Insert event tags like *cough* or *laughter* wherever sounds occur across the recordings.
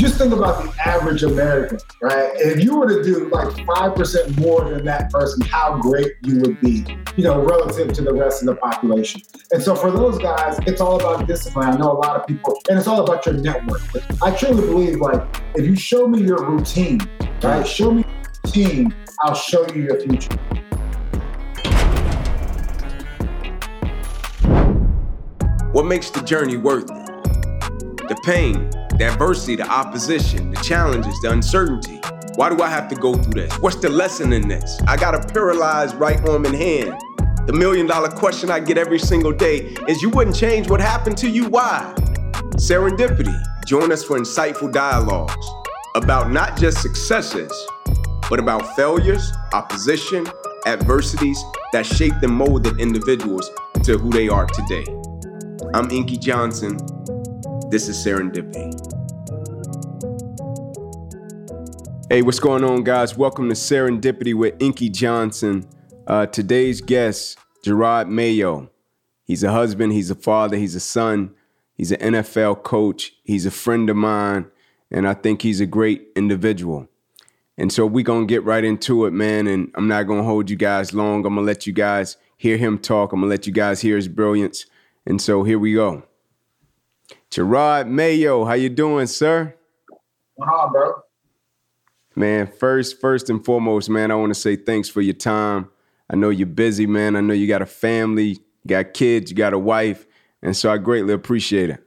just think about the average American, right? If you were to do like 5% more than that person, how great you would be, you know, relative to the rest of the population. And so for those guys, it's all about discipline. I know a lot of people, and it's all about your network. I truly believe like if you show me your routine, right? Show me your routine, I'll show you your future. What makes the journey worth it? The pain, the adversity, the opposition, the challenges, the uncertainty. Why do I have to go through this? What's the lesson in this? I got a paralyzed right arm and hand. The million dollar question I get every single day is you wouldn't change what happened to you. Why? Serendipity. Join us for insightful dialogues about not just successes, but about failures, opposition, adversities that shaped and molded individuals to who they are today. I'm Inky Johnson. This is Serendipity. Hey, what's going on, guys? Welcome to Serendipity with Inky Johnson. Uh, today's guest, Jerod Mayo. He's a husband, he's a father, he's a son, he's an NFL coach, he's a friend of mine, and I think he's a great individual. And so we're going to get right into it, man. And I'm not going to hold you guys long. I'm going to let you guys hear him talk. I'm going to let you guys hear his brilliance. And so here we go. Jerod Mayo, how you doing, sir? What's bro? Man, first, first and foremost, man, I want to say thanks for your time. I know you're busy, man. I know you got a family, you got kids, you got a wife, and so I greatly appreciate it.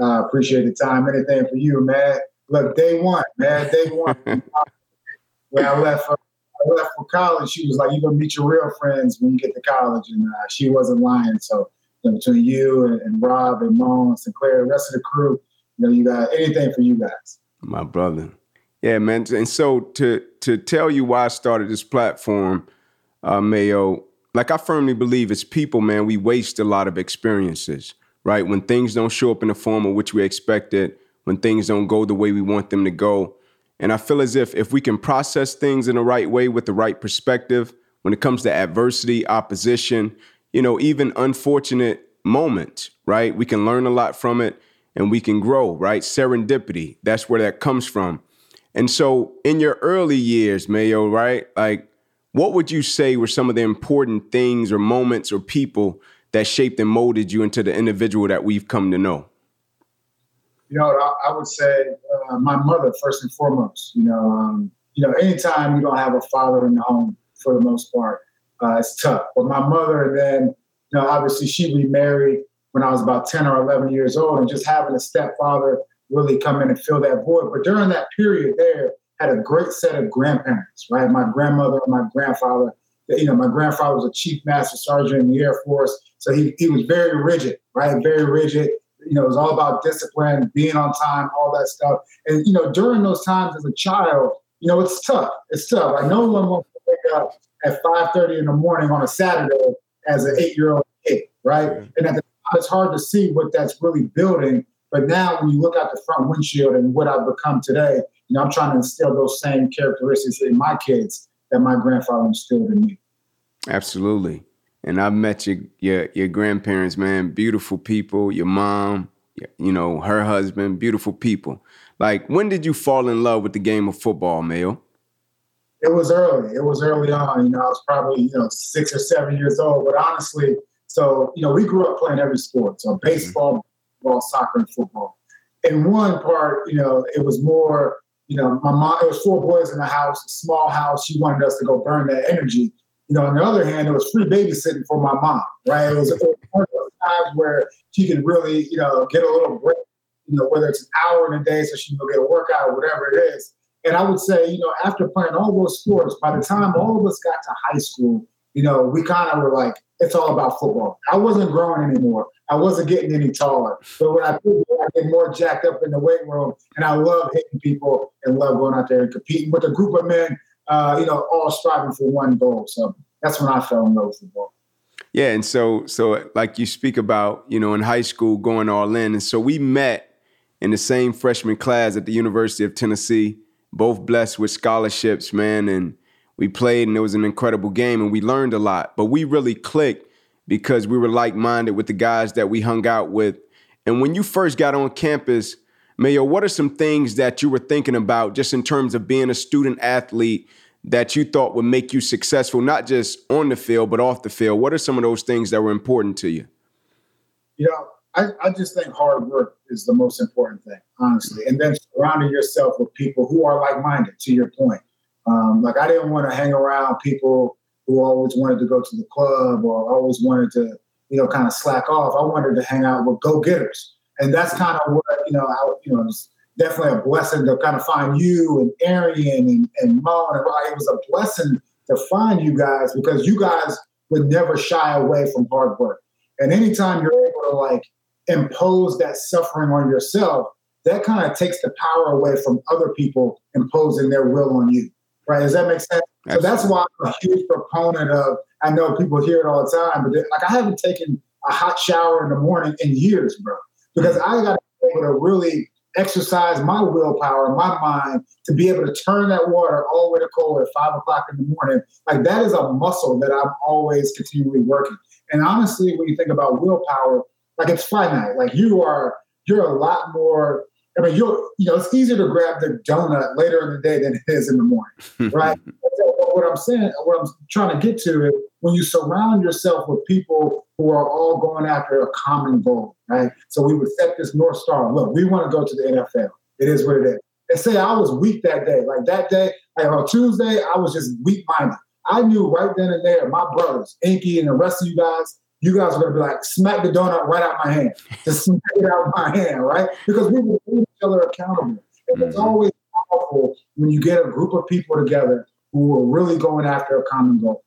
I uh, appreciate the time. Anything for you, man. Look, day one, man, day one. *laughs* when I left, uh, I left for college, she was like, "You're gonna meet your real friends when you get to college," and uh, she wasn't lying. So you know, between you and, and Rob and Mo and Sinclair, the rest of the crew, you know, you got anything for you guys. My brother. Yeah, man. And so to to tell you why I started this platform, uh, Mayo, like I firmly believe it's people, man, we waste a lot of experiences, right? When things don't show up in the form of which we expected, when things don't go the way we want them to go. And I feel as if if we can process things in the right way with the right perspective, when it comes to adversity, opposition, you know, even unfortunate moments, right? We can learn a lot from it and we can grow, right? Serendipity, that's where that comes from. And so in your early years, Mayo, right? Like, what would you say were some of the important things or moments or people that shaped and molded you into the individual that we've come to know? You know, I, would say uh, my mother first and foremost. You know, um, you know, anytime you don't have a father in the home, for the most part, uh, it's tough. But my mother, then, you know, obviously she remarried when I was about 10 or 11 years old, and just having a stepfather really come in and fill that void. But during that period there, had a great set of grandparents, right? My grandmother and my grandfather. You know, my grandfather was a chief master sergeant in the Air Force, so he, he was very rigid, right? Very rigid. You know, it was all about discipline, being on time, all that stuff. And you know, during those times as a child, you know, it's tough. It's tough. I no one wants to wake up at 5:30 in the morning on a Saturday as an eight-year-old kid, right? And at the time, it's hard to see what that's really building. But now, when you look out the front windshield and what I've become today, you know, I'm trying to instill those same characteristics in my kids that my grandfather instilled in me. Absolutely. And I've met your your, your grandparents, man. Beautiful people. Your mom, you know, her husband. Beautiful people. Like, when did you fall in love with the game of football, Mayo? it was early. It was early on. You know, I was probably you know six or seven years old. But honestly, so you know, we grew up playing every sport. So mm-hmm. baseball, ball, soccer, and football. In one part, you know, it was more. You know, my mom. It was four boys in the house, small house. She wanted us to go burn that energy. You know, on the other hand, it was free babysitting for my mom. Right? It was, one of times where she could really, you know, get a little break. You know, whether it's an hour in a day, so she can go get a workout or whatever it is and I would say, you know, after playing all those sports, by the time all of us got to high school, you know, we kind of were like, it's all about football. I wasn't growing anymore. I wasn't getting any taller. But when I did, I get more jacked up in the weight room, and I love hitting people and love going out there and competing with a group of men, uh, you know, all striving for one goal. So that's when I fell in love with football. Yeah, and so so like you speak about, you know, in high school going all in, and so we met in the same freshman class at the University of Tennessee both blessed with scholarships, man, and we played and it was an incredible game and we learned a lot. But we really clicked because we were like-minded with the guys that we hung out with. And when you first got on campus, Mayo, what are some things that you were thinking about just in terms of being a student athlete that you thought would make you successful, not just on the field, but off the field? What are some of those things that were important to you? You know, I, I just think hard work is the most important thing, honestly. And then surrounding yourself with people who are like minded, to your point. Um, like, I didn't want to hang around people who always wanted to go to the club or always wanted to, you know, kind of slack off. I wanted to hang out with go getters and that's kind of what you know. I, you know, it's definitely a blessing to kind of find you and Arian and and Mo and everybody. It was a blessing to find you guys because you guys would never shy away from hard work. And anytime you're able to like impose that suffering on yourself, that kind of takes the power away from other people imposing their will on you. Right? Does that make sense? Absolutely. So that's why I'm a huge proponent of. I know people hear it all the time, but like I haven't taken a hot shower in the morning in years, bro because mm. I got to be able to really exercise my willpower, my mind to be able to turn that water all the way to cold at five o'clock in the morning. Like that is a muscle that I'm always continually working. And honestly, when you think about willpower, like it's finite. Like you are, you're a lot more. I mean, you're, you know, it's easier to grab the donut later in the day than it is in the morning, *laughs* right? what I'm saying, what I'm trying to get to is when you surround yourself with people who are all going after a common goal, right? So we would set this North Star. Look, we want to go to the NFL. It is what it is. And say I was weak that day. Like that day, like on Tuesday, I was just weak minded. I knew right then and there, my brothers, Inky and the rest of you guys, you guys are gonna be like, smack the donut right out my hand. Just smack it out of my hand, right? Because we would hold each other accountable. And it's mm-hmm. always powerful when you get a group of people together who are really going after a common goal.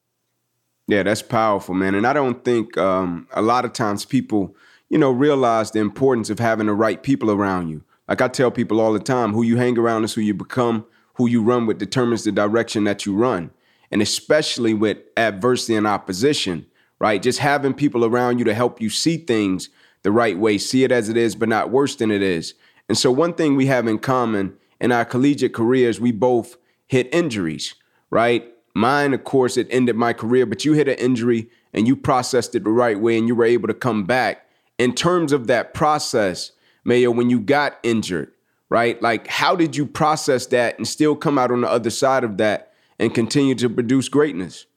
Yeah, that's powerful, man. And I don't think um, a lot of times people, you know, realize the importance of having the right people around you. Like I tell people all the time, who you hang around is who you become. Who you run with determines the direction that you run. And especially with adversity and opposition, right? Just having people around you to help you see things the right way, see it as it is, but not worse than it is. And so, one thing we have in common in our collegiate careers, we both hit injuries right? Mine, of course, it ended my career, but you hit an injury and you processed it the right way and you were able to come back. In terms of that process, Mayo, when you got injured, right? Like, how did you process that and still come out on the other side of that and continue to produce greatness?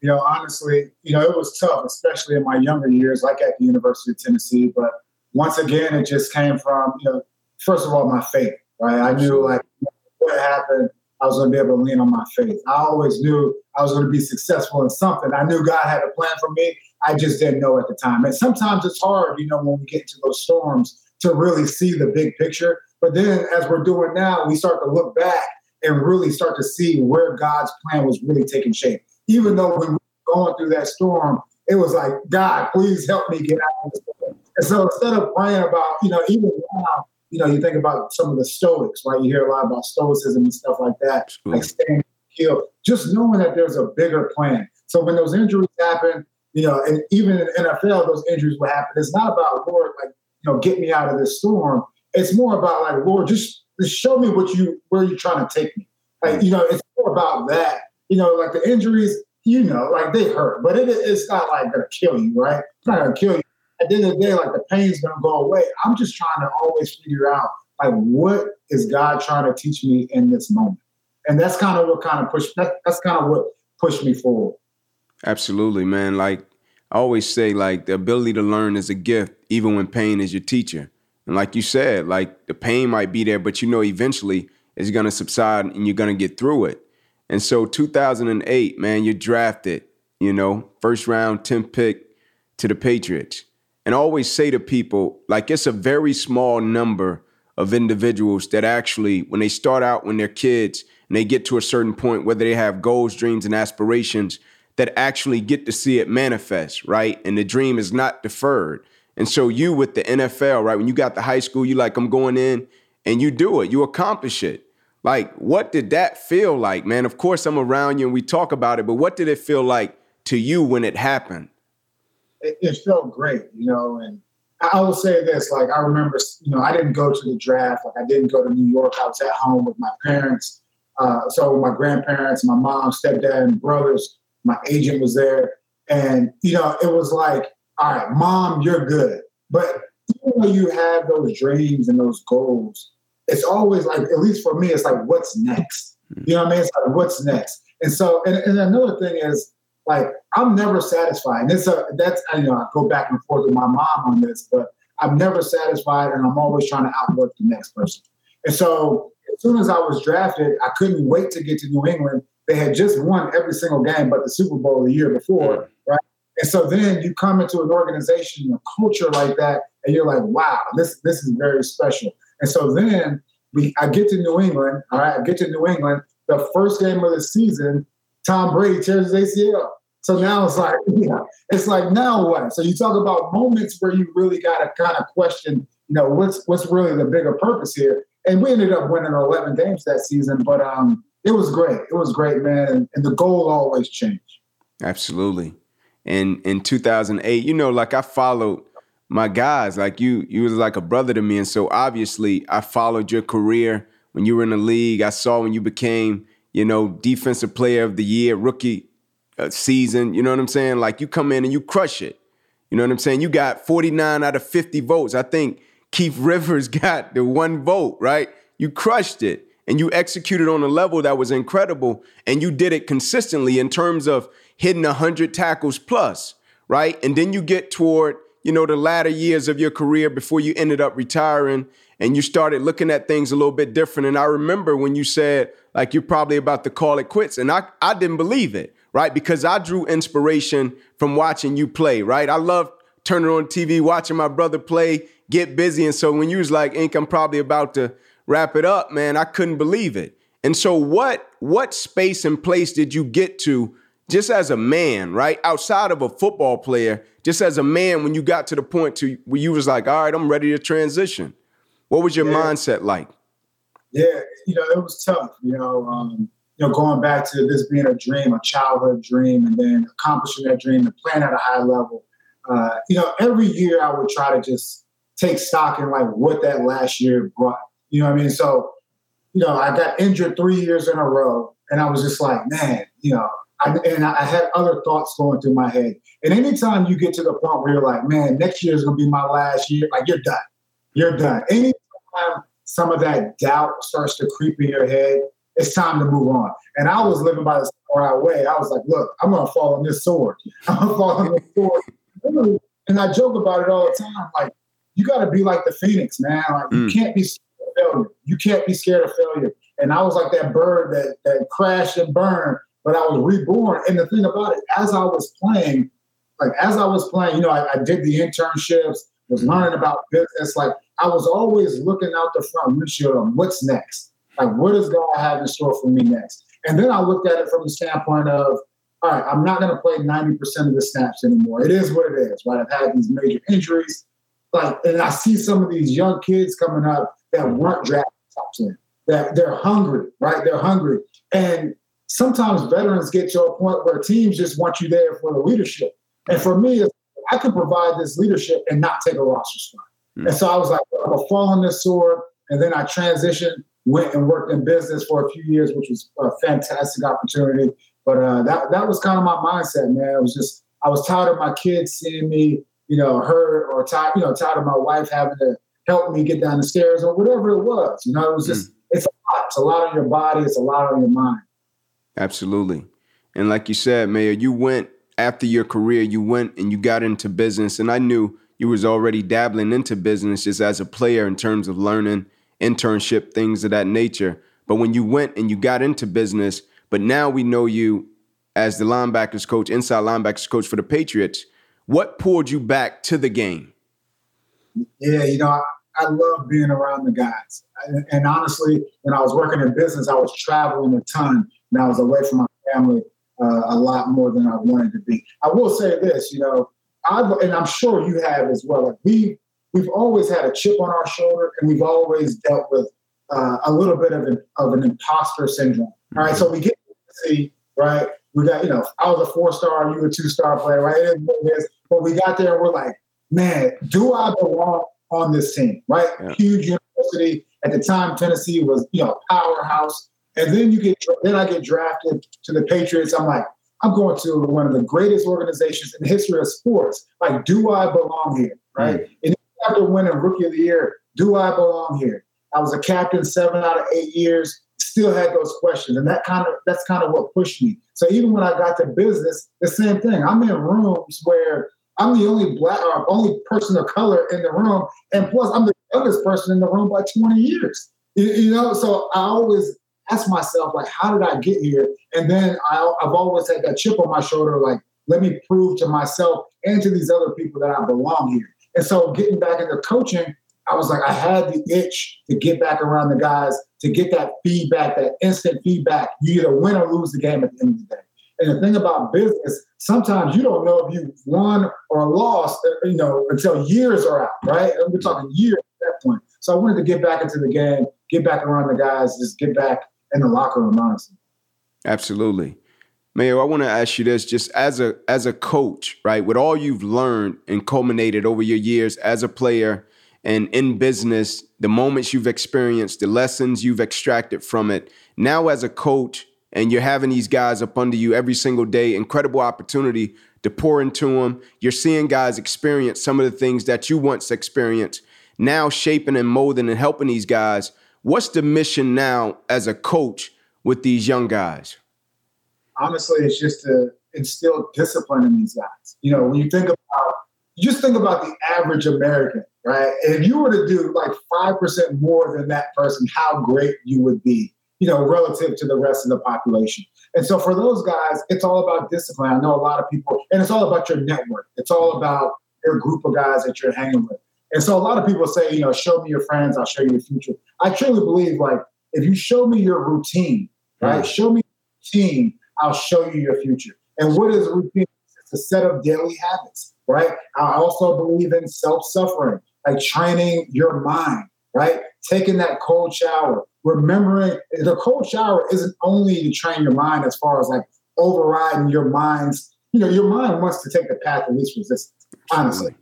You know, honestly, you know, it was tough, especially in my younger years, like at the University of Tennessee. But once again, it just came from, you know, first of all, my faith, right? I knew like what happened I was going to be able to lean on my faith. I always knew I was going to be successful in something. I knew God had a plan for me. I just didn't know at the time. And sometimes it's hard, you know, when we get into those storms to really see the big picture. But then, as we're doing now, we start to look back and really start to see where God's plan was really taking shape. Even though we were going through that storm, it was like, God, please help me get out of this. And so instead of praying about, you know, even now, you know, you think about some of the Stoics, right? You hear a lot about Stoicism and stuff like that, like staying healed. Just knowing that there's a bigger plan. So when those injuries happen, you know, and even in the NFL, those injuries will happen. It's not about Lord, like you know, get me out of this storm. It's more about like Lord, just, just show me what you where you're trying to take me. Like you know, it's more about that. You know, like the injuries, you know, like they hurt, but it, it's not like gonna kill you, right? It's not gonna kill you at the end of the day, like the pain's gonna go away. I'm just trying to always figure out like what is God trying to teach me in this moment, and that's kind of what kind of pushed. That, that's kind of what pushed me forward. Absolutely, man. Like I always say, like the ability to learn is a gift, even when pain is your teacher. And like you said, like the pain might be there, but you know eventually it's gonna subside and you're gonna get through it. And so 2008, man, you're drafted, you know, first round 10 pick to the Patriots and always say to people, like it's a very small number of individuals that actually, when they start out when they're kids and they get to a certain point, whether they have goals, dreams, and aspirations, that actually get to see it manifest, right? And the dream is not deferred. And so you with the NFL, right? When you got the high school, you like, I'm going in and you do it, you accomplish it. Like, what did that feel like, man? Of course, I'm around you and we talk about it, but what did it feel like to you when it happened? it, it felt great, you know. And I will say this: like I remember, you know, I didn't go to the draft. Like I didn't go to New York. I was at home with my parents. Uh, so my grandparents, my mom, stepdad, and brothers. My agent was there, and you know, it was like, all right, mom, you're good. But even when you have those dreams and those goals, it's always like, at least for me, it's like, what's next? Hmm. You know what I mean? It's like, what's next? And so, and, and another thing is, like, I'm never satisfied. And it's a, that's, you know, I go back and forth with my mom on this, but I'm never satisfied and I'm always trying to outwork the next person. And so, as soon as I was drafted, I couldn't wait to get to New England. They had just won every single game but the Super Bowl the year before, right? And so then you come into an organization, a culture like that, and you're like, wow, this this is very special. And so then we I get to New England, all right, I get to New England, the first game of the season, Tom Brady tears his ACL. So now it's like, *laughs* yeah, it's like now what? So you talk about moments where you really got to kind of question, you know, what's what's really the bigger purpose here. And we ended up winning 11 games that season, but um, it was great. It was great, man. And, and the goal always changed. Absolutely. And in 2008, you know, like I followed my guys, like you, you was like a brother to me. And so obviously I followed your career when you were in the league. I saw when you became, you know, defensive player of the year, rookie uh, season. You know what I'm saying? Like you come in and you crush it. You know what I'm saying? You got 49 out of 50 votes. I think Keith Rivers *laughs* got the one vote, right? You crushed it and you executed on a level that was incredible and you did it consistently in terms of hitting 100 tackles plus, right? And then you get toward, you know, the latter years of your career before you ended up retiring and you started looking at things a little bit different. And I remember when you said, like, you're probably about to call it quits. And I, I didn't believe it, right? Because I drew inspiration from watching you play, right? I love turning on TV, watching my brother play, get busy. And so when you was like, Ink, I'm probably about to wrap it up, man, I couldn't believe it. And so what what space and place did you get to just as a man, right? Outside of a football player, just as a man when you got to the point to where you was like, all right, I'm ready to transition. What was your yeah. mindset like? Yeah, you know, it was tough, you know, um, you know, going back to this being a dream, a childhood dream, and then accomplishing that dream and playing at a high level. Uh, you know, every year I would try to just take stock in like what that last year brought. You know what I mean? So, you know, I got injured three years in a row, and I was just like, man, you know, I, and I had other thoughts going through my head. And anytime you get to the point where you're like, man, next year is going to be my last year, like you're done. You're done. Anytime some of that doubt starts to creep in your head, it's time to move on. And I was living by the right way. I was like, look, I'm going to fall on this sword. *laughs* I'm going to fall on this sword. And I joke about it all the time. Like, you got to be like the phoenix, man. Like, mm. you can't be scared of failure. You can't be scared of failure. And I was like that bird that, that crashed and burned but I was reborn. And the thing about it, as I was playing, like as I was playing, you know, I, I did the internships, was mm-hmm. learning about business. Like I was always looking out the front windshield on what's next. Like what does God have in store for me next? And then I looked at it from the standpoint of, all right, I'm not going to play 90% of the snaps anymore. It is what it is, right? I've had these major injuries. Like, and I see some of these young kids coming up that weren't drafted top 10, that they're hungry, right? They're hungry. And sometimes veterans get to a point where teams just want you there for the leadership. And for me, I could provide this leadership and not take a roster spot. Mm-hmm. And so I was like, I'm gonna fall on this sword. And then I transitioned, went and worked in business for a few years, which was a fantastic opportunity. But uh, that that was kind of my mindset, man. It was just I was tired of my kids seeing me, you know, hurt or tired, you know, tired of my wife having to help me get down the stairs or whatever it was. You know, it was just mm. it's a lot. It's a lot on your body. It's a lot on your mind. Absolutely. And like you said, Mayo, you went after your career, you went and you got into business. And I knew you was already dabbling into business just as a player in terms of learning, internship, things of that nature. But when you went and you got into business, but now we know you as the linebackers coach, inside linebackers coach for the Patriots. What pulled you back to the game? Yeah, you know, I, I love being around the guys. And, and honestly, when I was working in business, I was traveling a ton and I was away from my family uh, a lot more than I wanted to be. I will say this, you know, I and I'm sure you have as well. Like we we've always had a chip on our shoulder, and we've always dealt with uh, a little bit of an of an imposter syndrome. All right, so we get to see right. We got you know, I was a four star, you were a two star player, right? It is what it is. But we got there, and we're like, man, do I belong on this team? Right? Yeah. Huge university at the time. Tennessee was you know powerhouse. And then you get then I get drafted to the Patriots. I'm like, I'm going to one of the greatest organizations in the history of sports. Like, do I belong here? Right? Mm. And after winning Rookie of the Year, do I belong here? I was a captain seven out of eight years. Still had those questions, and that kind of that's kind of what pushed me. So even when I got to business, the same thing. I'm in rooms where I'm the only black or only person of color in the room, and plus I'm the youngest person in the room by 20 years. You, you know, so I always ask myself like, how did I get here? And then I, I've always had that chip on my shoulder, like, let me prove to myself and to these other people that I belong here. And so getting back into coaching, I was like, I had the itch to get back around the guys, to get that feedback, that instant feedback. You either win or lose the game at the end of the day. And the thing about business, sometimes you don't know if you won or lost, uh, you know, until years are out, right? And we're talking years at that point. So I wanted to get back into the game, get back around the guys, just get back in the locker room, honestly. Absolutely. Mayo, I want to ask you this just as a as a coach, right? With all you've learned and culminated over your years as a player and in business, the moments you've experienced, the lessons you've extracted from it. Now as a coach and you're having these guys up under you every single day, incredible opportunity to pour into them. You're seeing guys experience some of the things that you once experienced, now shaping and molding and helping these guys. What's the mission now as a coach with these young guys? honestly, it's just to instill discipline in these guys. You know, when you think about, you just think about the average American, right? If you were to do like 5% more than that person, how great you would be, you know, relative to the rest of the population. And so for those guys, it's all about discipline. I know a lot of people, and it's all about your network. It's all about your group of guys that you're hanging with. And so a lot of people say, you know, show me your friends, I'll show you your future. I truly believe like if you show me your routine, right? Mm. Show me your routine, I'll show you your future. And what is routine? It's a set of daily habits, right? I also believe in self-suffering, like training your mind, right? Taking that cold shower, remembering the cold shower isn't only to train your mind as far as like overriding your mind's, you know, your mind wants to take the path of least resistance, honestly.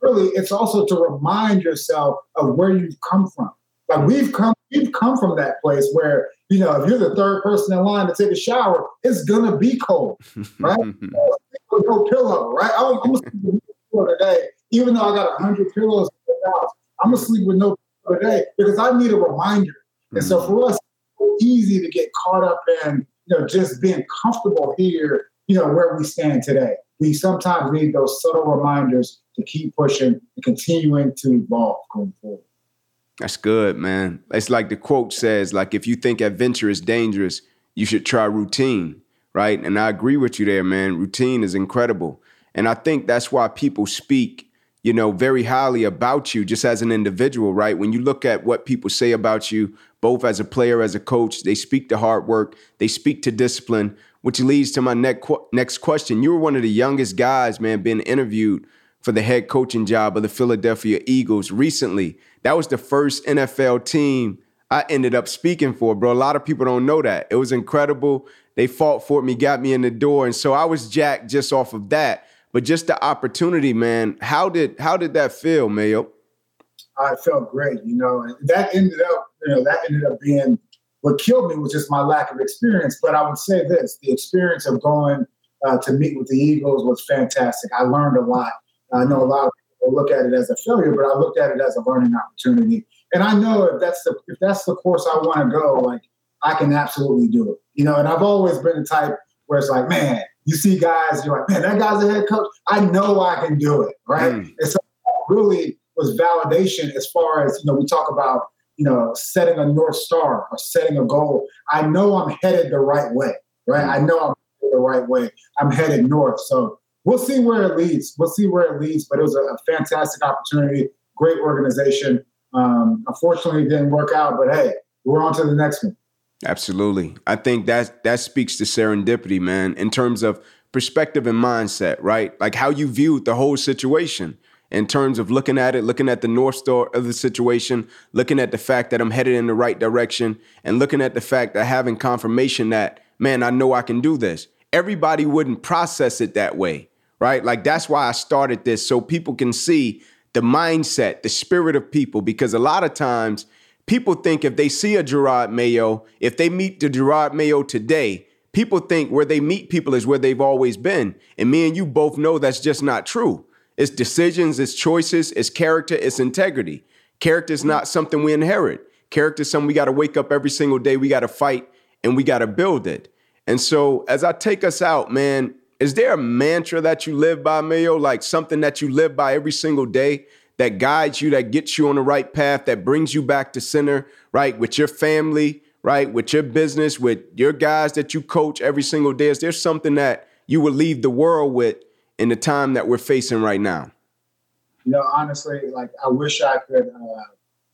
Really, it's also to remind yourself of where you've come from. Like we've come, we've come from that place where you know, if you're the third person in line to take a shower, it's gonna be cold, *laughs* right? no pillow, right? I'm, I'm gonna sleep with no pillow today, even though I got hundred pillows in the house. I'm gonna sleep with no pillow today because I need a reminder. Mm-hmm. And so mm. for us, it's easy to get caught up in you know just being comfortable here, you know, where we stand today. We sometimes need those subtle reminders to keep pushing and continuing to evolve going forward. That's good, man. It's like the quote says, like if you think adventure is dangerous, you should try routine, right? And I agree with you there, man. Routine is incredible. And I think that's why people speak, you know, very highly about you just as an individual, right? When you look at what people say about you, both as a player, as a coach, they speak to hard work, they speak to discipline, which leads to my next next question. You were one of the youngest guys, man, being interviewed for the head coaching job of the Philadelphia Eagles recently. That was the first NFL team I ended up speaking for, bro. A lot of people don't know that. It was incredible. They fought for me, got me in the door. And so I was jacked just off of that. But just the opportunity, man. How did how did that feel, Mayo? I felt great, you know. And that ended up, you know, that ended up being what killed me was just my lack of experience. But I would say this: the experience of going uh, to meet with the Eagles was fantastic. I learned a lot. I know a lot of people look at it as a failure, but I looked at it as a learning opportunity. And I know if that's the if that's the course I want to go, like I can absolutely do it. You know, and I've always been the type where it's like, man, you see guys, you're like, man, that guy's a head coach. I know I can do it, right? Mm. And so really was validation as far as you know. We talk about you know setting a north star or setting a goal. I know I'm headed the right way, right? Mm. I know I'm the right way. I'm headed north. So we'll see where it leads. We'll see where it leads. But it was a, a fantastic opportunity, great organization. Um, unfortunately, it didn't work out. But hey, we're on to the next one. Absolutely. I think that that speaks to serendipity, man, in terms of perspective and mindset, right? Like how you viewed the whole situation in terms of looking at it, looking at the North Star of the situation, looking at the fact that I'm headed in the right direction, and looking at the fact that having confirmation that, man, I know I can do this. Everybody wouldn't process it that way right? Like that's why I started this so people can see the mindset, the spirit of people, because a lot of times people think if they see a Jerod Mayo, if they meet the Jerod Mayo today, people think where they meet people is where they've always been. And me and you both know that's just not true. It's decisions, it's choices, it's character, it's integrity. Character is not something we inherit. Character is something we got to wake up every single day. We got to fight and we got to build it. And so, as I take us out, man, is there a mantra that you live by, Mayo? Like something that you live by every single day that guides you, that gets you on the right path, that brings you back to center, right? With your family, right? With your business, with your guys that you coach every single day. Is there something that you would leave the world with in the time that we're facing right now? You know, honestly, like I wish I could, uh,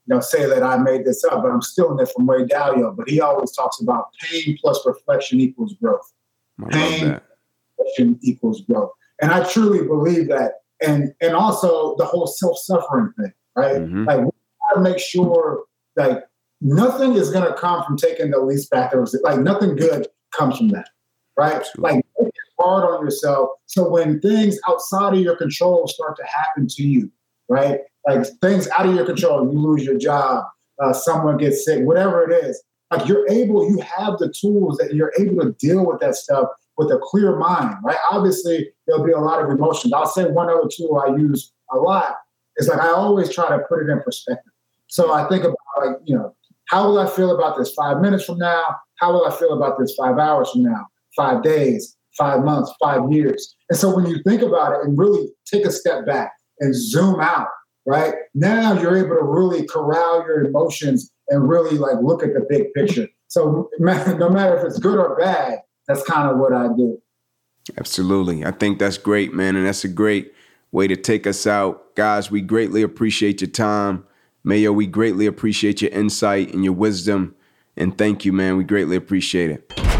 you know, say that I made this up, but I'm stealing it from Ray Dalio. But he always talks about pain plus reflection equals growth. I pain reflection equals growth, and I truly believe that. And and also the whole self suffering thing, right? Mm-hmm. Like we gotta make sure like nothing is gonna come from taking the least back. Like nothing good comes from that, right? Absolutely. Like hard on yourself. So when things outside of your control start to happen to you, right? Like things out of your control, you lose your job, uh, someone gets sick, whatever it is, like you're able, you have the tools that you're able to deal with that stuff with a clear mind, right? Obviously, there'll be a lot of emotions. I'll say one other tool I use a lot is like I always try to put it in perspective. So I think about like, you know, how will I feel about this five minutes from now? How will I feel about this five hours from now? Five days? Five months, five years. And so when you think about it and really take a step back and zoom out, right? Now you're able to really corral your emotions and really like look at the big picture. So *laughs* no matter if it's good or bad, that's kind of what I do. Absolutely. I think that's great, man. And that's a great way to take us out. Guys, we greatly appreciate your time. Mayo, we greatly appreciate your insight and your wisdom. And thank you, man. We greatly appreciate it.